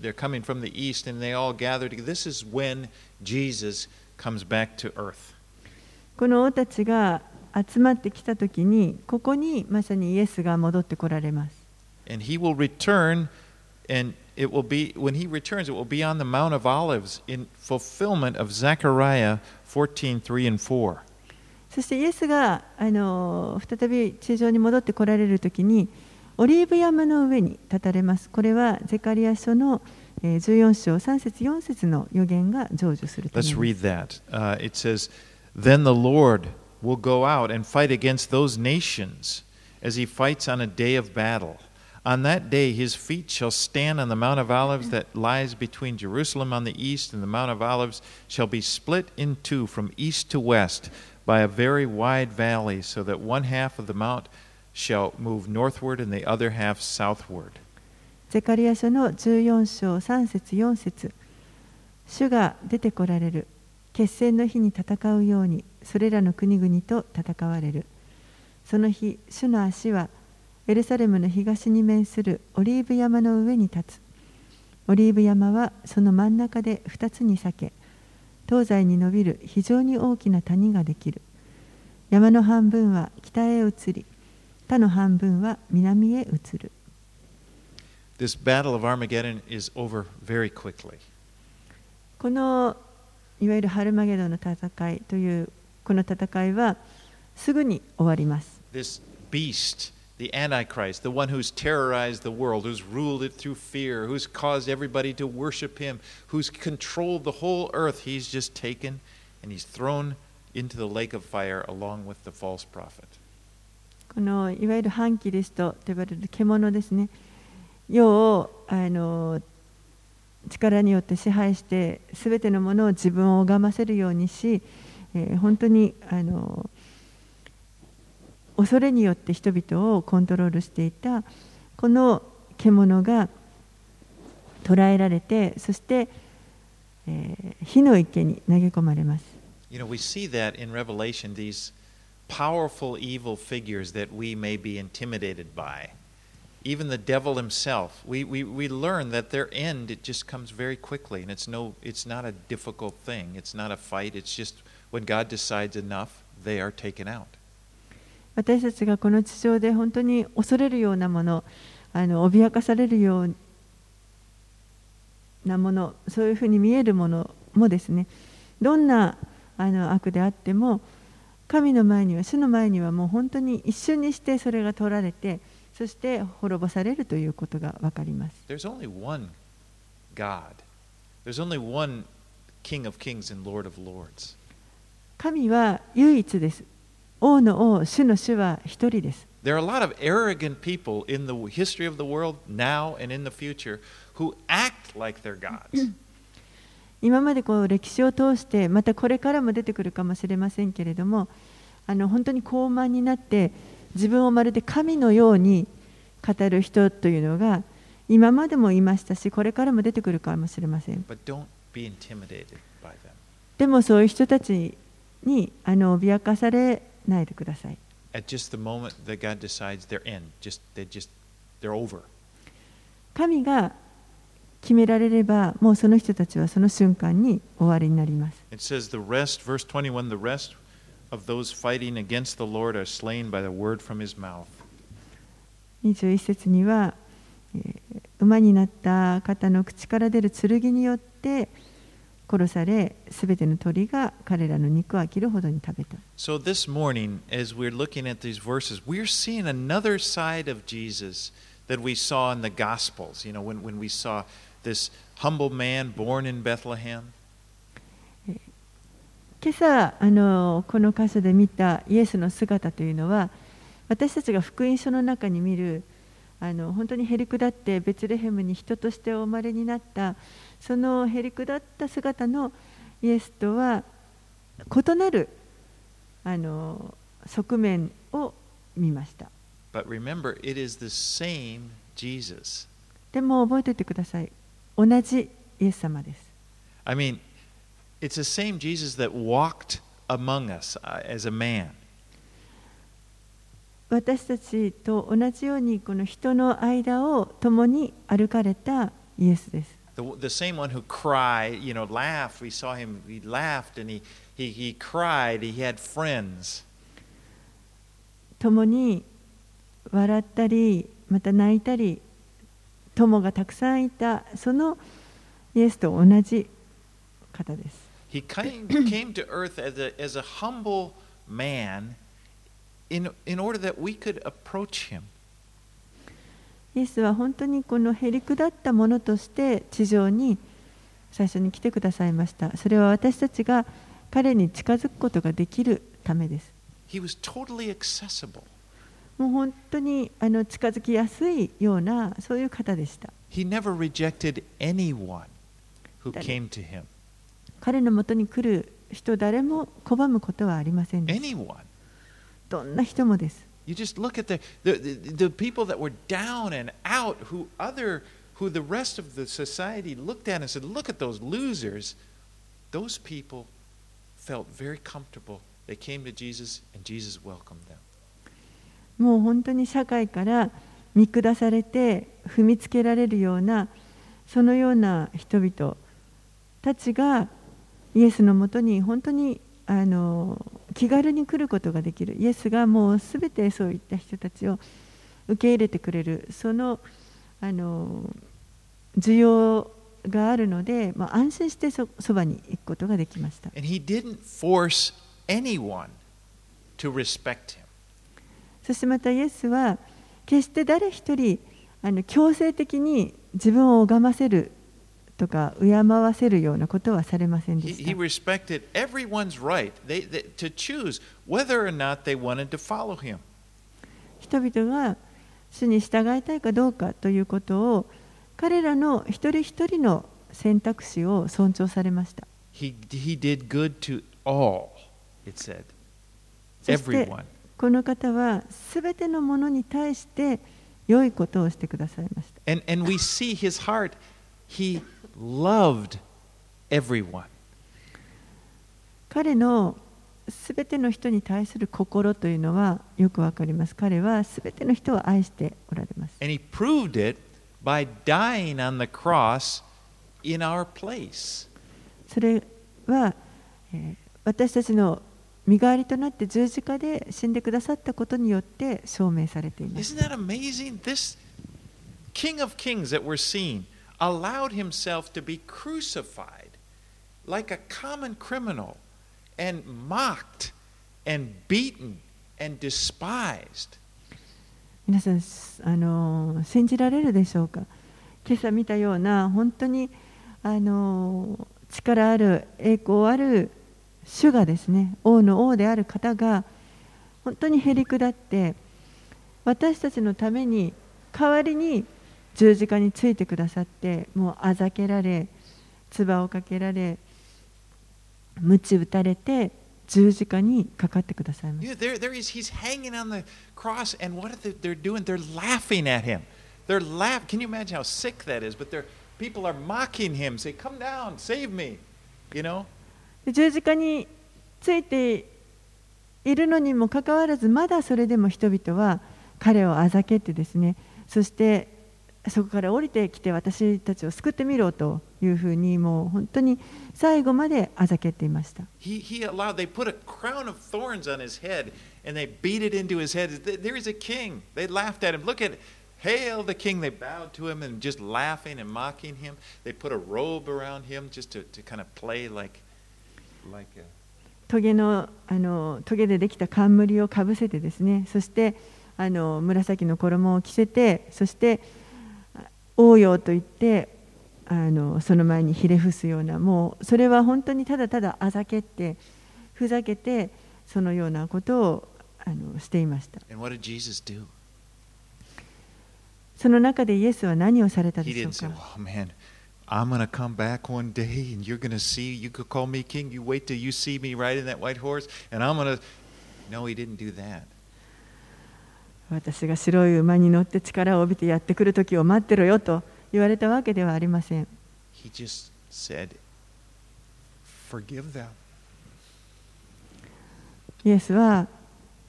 they're coming from the east and they all gather together. This is when Jesus comes back to earth. この王たちが集まってきた時にここにまさにイエスが戻ってこられます And he will return, and it will be, when he returns, it will be on the Mount of Olives in fulfillment of Zechariah 14 3 and 4. そしてイエスがあの再び地上に戻ってこられる時にオリーブ山の上に立たれますこれはゼカリア書のえー14章3節4節の予言が成就するため Let's です read that. Uh, it says, Then the Lord will go out and fight against those nations as he fights on a day of battle. On that day, his feet shall stand on the Mount of Olives that lies between Jerusalem on the east, and the Mount of Olives shall be split in two from east to west by a very wide valley, so that one half of the mount shall move northward and the other half southward. ゼカリア書の14章3節4節主が出てこられる決戦の日に戦うようにそれらの国々と戦われるその日主の足は エルサレムの東に面するオリーブ山の上に立つオリーブ山はその真ん中で2つに裂け東西に伸びる非常に大きな谷ができる山の半分は北へ移り他の半分は南へ移る This battle of Armageddon is over very quickly. このいわゆるハルマゲドンの戦いというこの戦いはすぐに終わります。this beast, the Antichrist, the one who's terrorized the world, who's ruled it through fear, who's caused everybody to worship him, who's controlled the whole earth, he's just taken and he's thrown into the lake of fire along with the false prophet. このいわゆる反キリストと呼ばれる獣ですね。世をあの力によって支配してすべてのものを自分を拝ませるようにし、えー本当にあの 恐れによって人々をコントロールしていたこの獣が捕らえられてそして、えー火の池に投げ込まれます。You know, we see that in Revelation, these powerful evil figures that we may be intimidated by. Even the devil himself, we, we, we learn that their end it just comes very quickly, and it's no it's not a difficult thing. It's not a fight. It's just when God decides enough, they are taken out. 私たちがこの地上で本当に恐れるようなものあの脅かされるようなものそういうふうに見えるものもですねどんなあの悪であっても神の前には主の前にはもう本当に一瞬にしてそれが取られてそして滅ぼされるということが分かります There's only one God. There's only one King of Kings and Lord of Lords. 神は唯一です王の王主の主は一人です There are a lot of arrogant people in the history of the world now and in the future who act like they're gods. 今までこう歴史を通してまたこれからも出てくるかもしれませんけれどもあの本当に高慢になって自分をまるで神のように語る人というのが今までもいましたしこれからも出てくるかもしれません But don't be intimidated by them. でもそういう人たちにあの脅かされないでください。神が決められれば、もうその人たちはその瞬間に終わりになります。21節には、馬になった方の口から出る剣によって、殺されすべての鳥が彼らの肉を飽きるほどに食べた So this morning, as we're looking at these verses, we're seeing another side of Jesus that we saw in the Gospels. You know, when, when we saw this humble man born in Bethlehem. 今朝あのこの箇所で見たイエスの姿というのは私たちが福音書の中に見るあの本当にへりくだってベツレヘムに人としてお生まれになったそのへりくだった姿のイエスとは異なるあの側面を見ました。But remember, it is the same Jesus. でも覚えておいてください。同じイエス様です。I mean, it's the same Jesus that walked among us uh, as a man. 私たちと同じようにこの人の間を共に歩かれたイエスです。The, the same one who cried, you know, laughed. We saw him, he laughed and he, he, he cried. He had friends. 共に笑ったり、また泣いたり、友がたくさんいた、そのイエスと同じ方です。 He came, came to earth as a, as a humble man in, in order that we could approach him. イエスは本当にこのへりくだったものとして地上に最初に来てくださいました。それは私たちが彼に近づくことができるためです。He was totally accessible. もう本当にあの近づきやすいようなそういう方でした。He never rejected anyone who came to him. 彼のもとに来る人誰も拒むことはありませんでした。Anyone. どんな人もです。You just look at the, the, the, the people that were down and out, who other, who the rest of the society looked at and said, "Look at those losers." Those people felt very comfortable. They came to Jesus, and Jesus welcomed them. もう本当に社会から見下されて踏みつけられるようなそのような人々たちがイエスのもとに本当にあの 気軽に来ることができるイエスがもうすべてそういった人たちを受け入れてくれるそのあの需要があるので、まあ、安心してそそばに行くことができました。And he didn't force anyone to respect him. そしてまたイエスは決して誰一人あの強制的に自分を拝ませるとか敬わせるようなことはされませんでした。人々が主に従いたいかどうかということを彼らの一人一人の選択肢を尊重されました。この方はすべてのものに対して良いことをしてくださいました。Loved everyone. 彼のすべての人に対する心というのはよくわかります。彼はすべての人を愛しておられます。And he proved it by dying on the cross in our place. それは、えー私たちの身代わりとなって十字架で死んでくださったことによって証明されています。Isn't that amazing? This King of Kings that we're seeing allowed himself to be crucified like a common criminal and mocked and beaten and despised. 皆さんあの信じられるでしょうか今朝見たような本当にあの力ある栄光ある主がですね王の王である方が本当にへりくだって私たちのために代わりに十字架についてくださってもうあざけられ唾をかけられ鞭打たれて十字架にかかってくださいました there, there he is. He's hanging on the cross, and what are they, they're doing? They're laughing at him. They're laugh. Can you imagine how sick that is? But they're, people are mocking him. Say, "Come down, save me," you know. で十字架についているのにもかかわらずまだそれでも人々は彼をあざけてですねそしてそこから降りてきて私たちを救ってみろというふうにもう本当に最後まであざけていました He, he allowed. They put a crown of thorns on his head, and they beat it into his head. Th- There is a king. They laughed at him. Look at, hail the king. They bowed to him and just laughing and mocking him. They put a robe around him just to, to kind of play like, like. A, トゲのあのトゲでできた冠をかぶせてですねそしてあの紫の衣を着せてそしてあ王よと言ってあのその前にひれ伏すようなもうそれは本当にただただあざけってふざけてそのようなことをあのしていました?その中でイエスは何をされたでしょ didn't う say, か Oh man, I'm going to come back one day and you're going to see, you could call me king. You wait till you see me riding that white horse and I'm going to. No, he didn't do that. 私が白い馬に乗って力を帯びてやってくる時を待ってろよと言われたわけではありません said. イエスは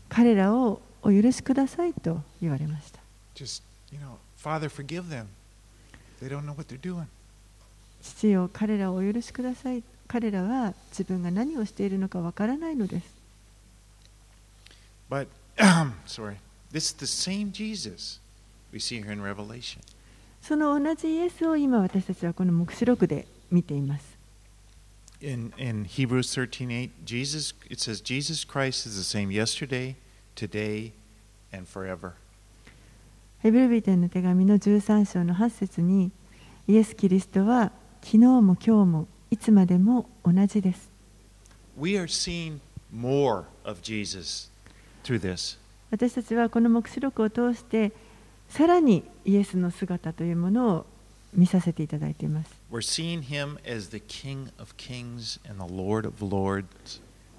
彼らをお許しくださいと言われました Just, you know, Father, forgive them. They don't know what they're doing. 父よ彼らをお許しください彼らは自分が何をしているのかわからないのです But, sorry, this is the same Jesus we see here in Revelation. その同じイエスを今私たちはこの黙示録で見ています In, in Hebrews 13:8, Jesus it says Jesus Christ is the same yesterday, today, and forever. ヘブルビテンの手紙の13章の8節にイエス・キリストは昨日も今日もいつまでも同じです We are seeing more of Jesus through this. 私たちはこの目視録を通してさらにイエスの姿というものを見させていただいています。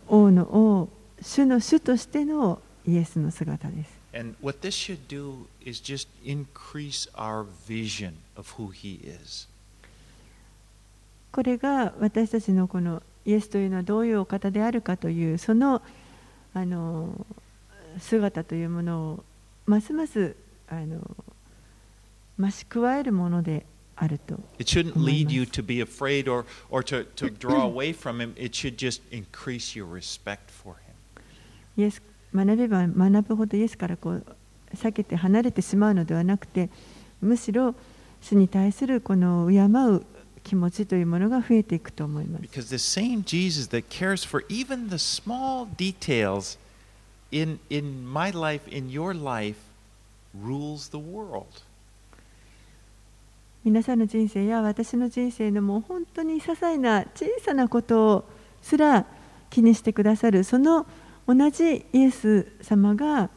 王の王、主の主としてのイエスの姿です。これが私たちのこのイエスというのはどういうお方であるかというその,あの姿というものをますますあの増し加えるものであると思います。イエス学べば学ぶほどイエスからこう避けて離れてしまうのではなくて、むしろ主に対するこの敬う気持ちというものが増えていくと思います。In, in my life, in your life, rules the world. 皆さんの人生や私の人生のもう本当に些細な小さなことすら気にしてくださるその同じイエス様が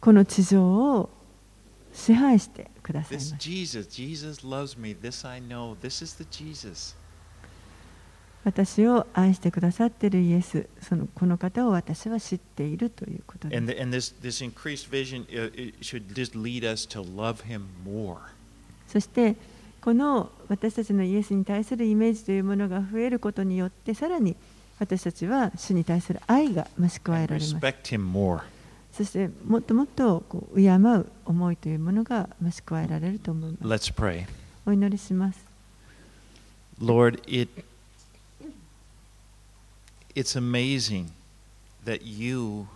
この地上を支配してください This ま Jesus loves me. This I know. This is the Jesus. 私を愛してくださっているイエスそのこの方を私は知っているということです And, the, and this, this increased vision uh, it should just lead us to love him more. そしてこの私たちのイエスに対するイメージというものが増えることによってさらに私たちは主に対する愛が増し加えられます respect him more. そしてもっともっとこう敬う思いというものが増し加えられると思います Let's pray. お祈りします Lord, it it's amazing that you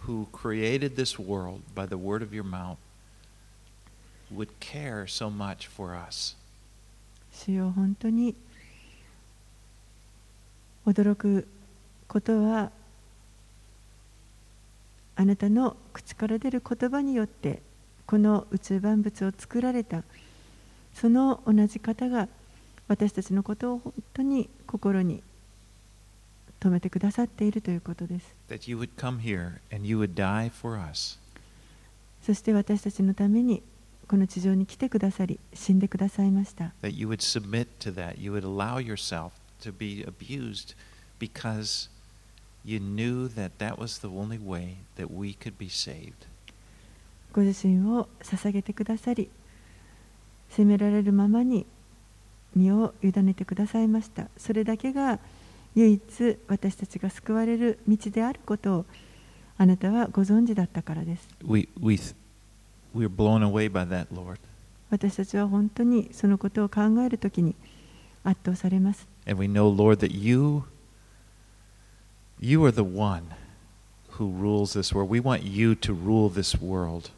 who created this world by the word of your mouth would care so much for us. 主よ本当に驚くことはあなたの口から出る言葉によってこの宇宙万物を作られたその同じ方が私たちのことを本当に心に止めてくださっているということです。そして私たちのためにこの地上に来てくださり、死んでくださいました。ご自身を捧げてくださり、責められるままに身を委ねてくださいました。それだけが唯一私たちが救われる道であることをあなたはご存知だったからです We, we, we're blown away by that, Lord. 私たちは本当にそのことを考えるときに圧倒されます And we know, Lord, that you you are the one who rules this world. We want you to rule this world.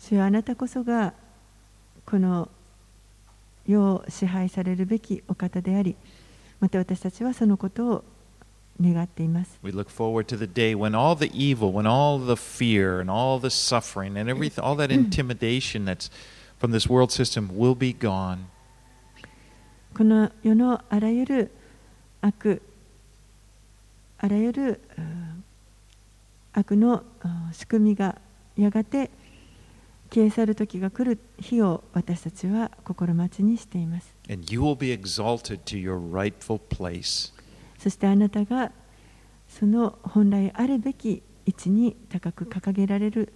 主よあなたこそがこの世を支配されるべきお方でありまた私たちはそのことを願っています We look forward to the day when all the evil, when all the fear and all the suffering and everything, all that intimidation that's from this world system will be gone. この世のあらゆる悪あらゆるうん悪のうん仕組みがやがて消え去る時が来る日を私たちは心待ちにしています。And you will be exalted to your rightful place. そしてあなたがその本来あるべき位置に高く掲げられる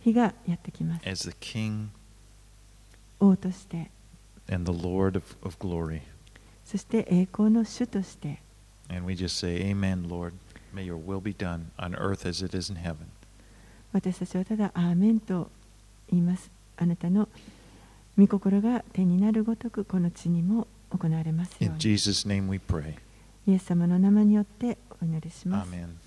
日がやってきます。as the King 王として、and the Lord of, of glory. そして栄光の主として、And we just say, Amen, Lord. May your will be done on earth as it is in heaven. 私たちはただアーメンと言います。あなたの御心が手になるごとくこの地にも行われますよう In に。Jesus' name we pray. イエス様の名前によってお祈りします。Amen.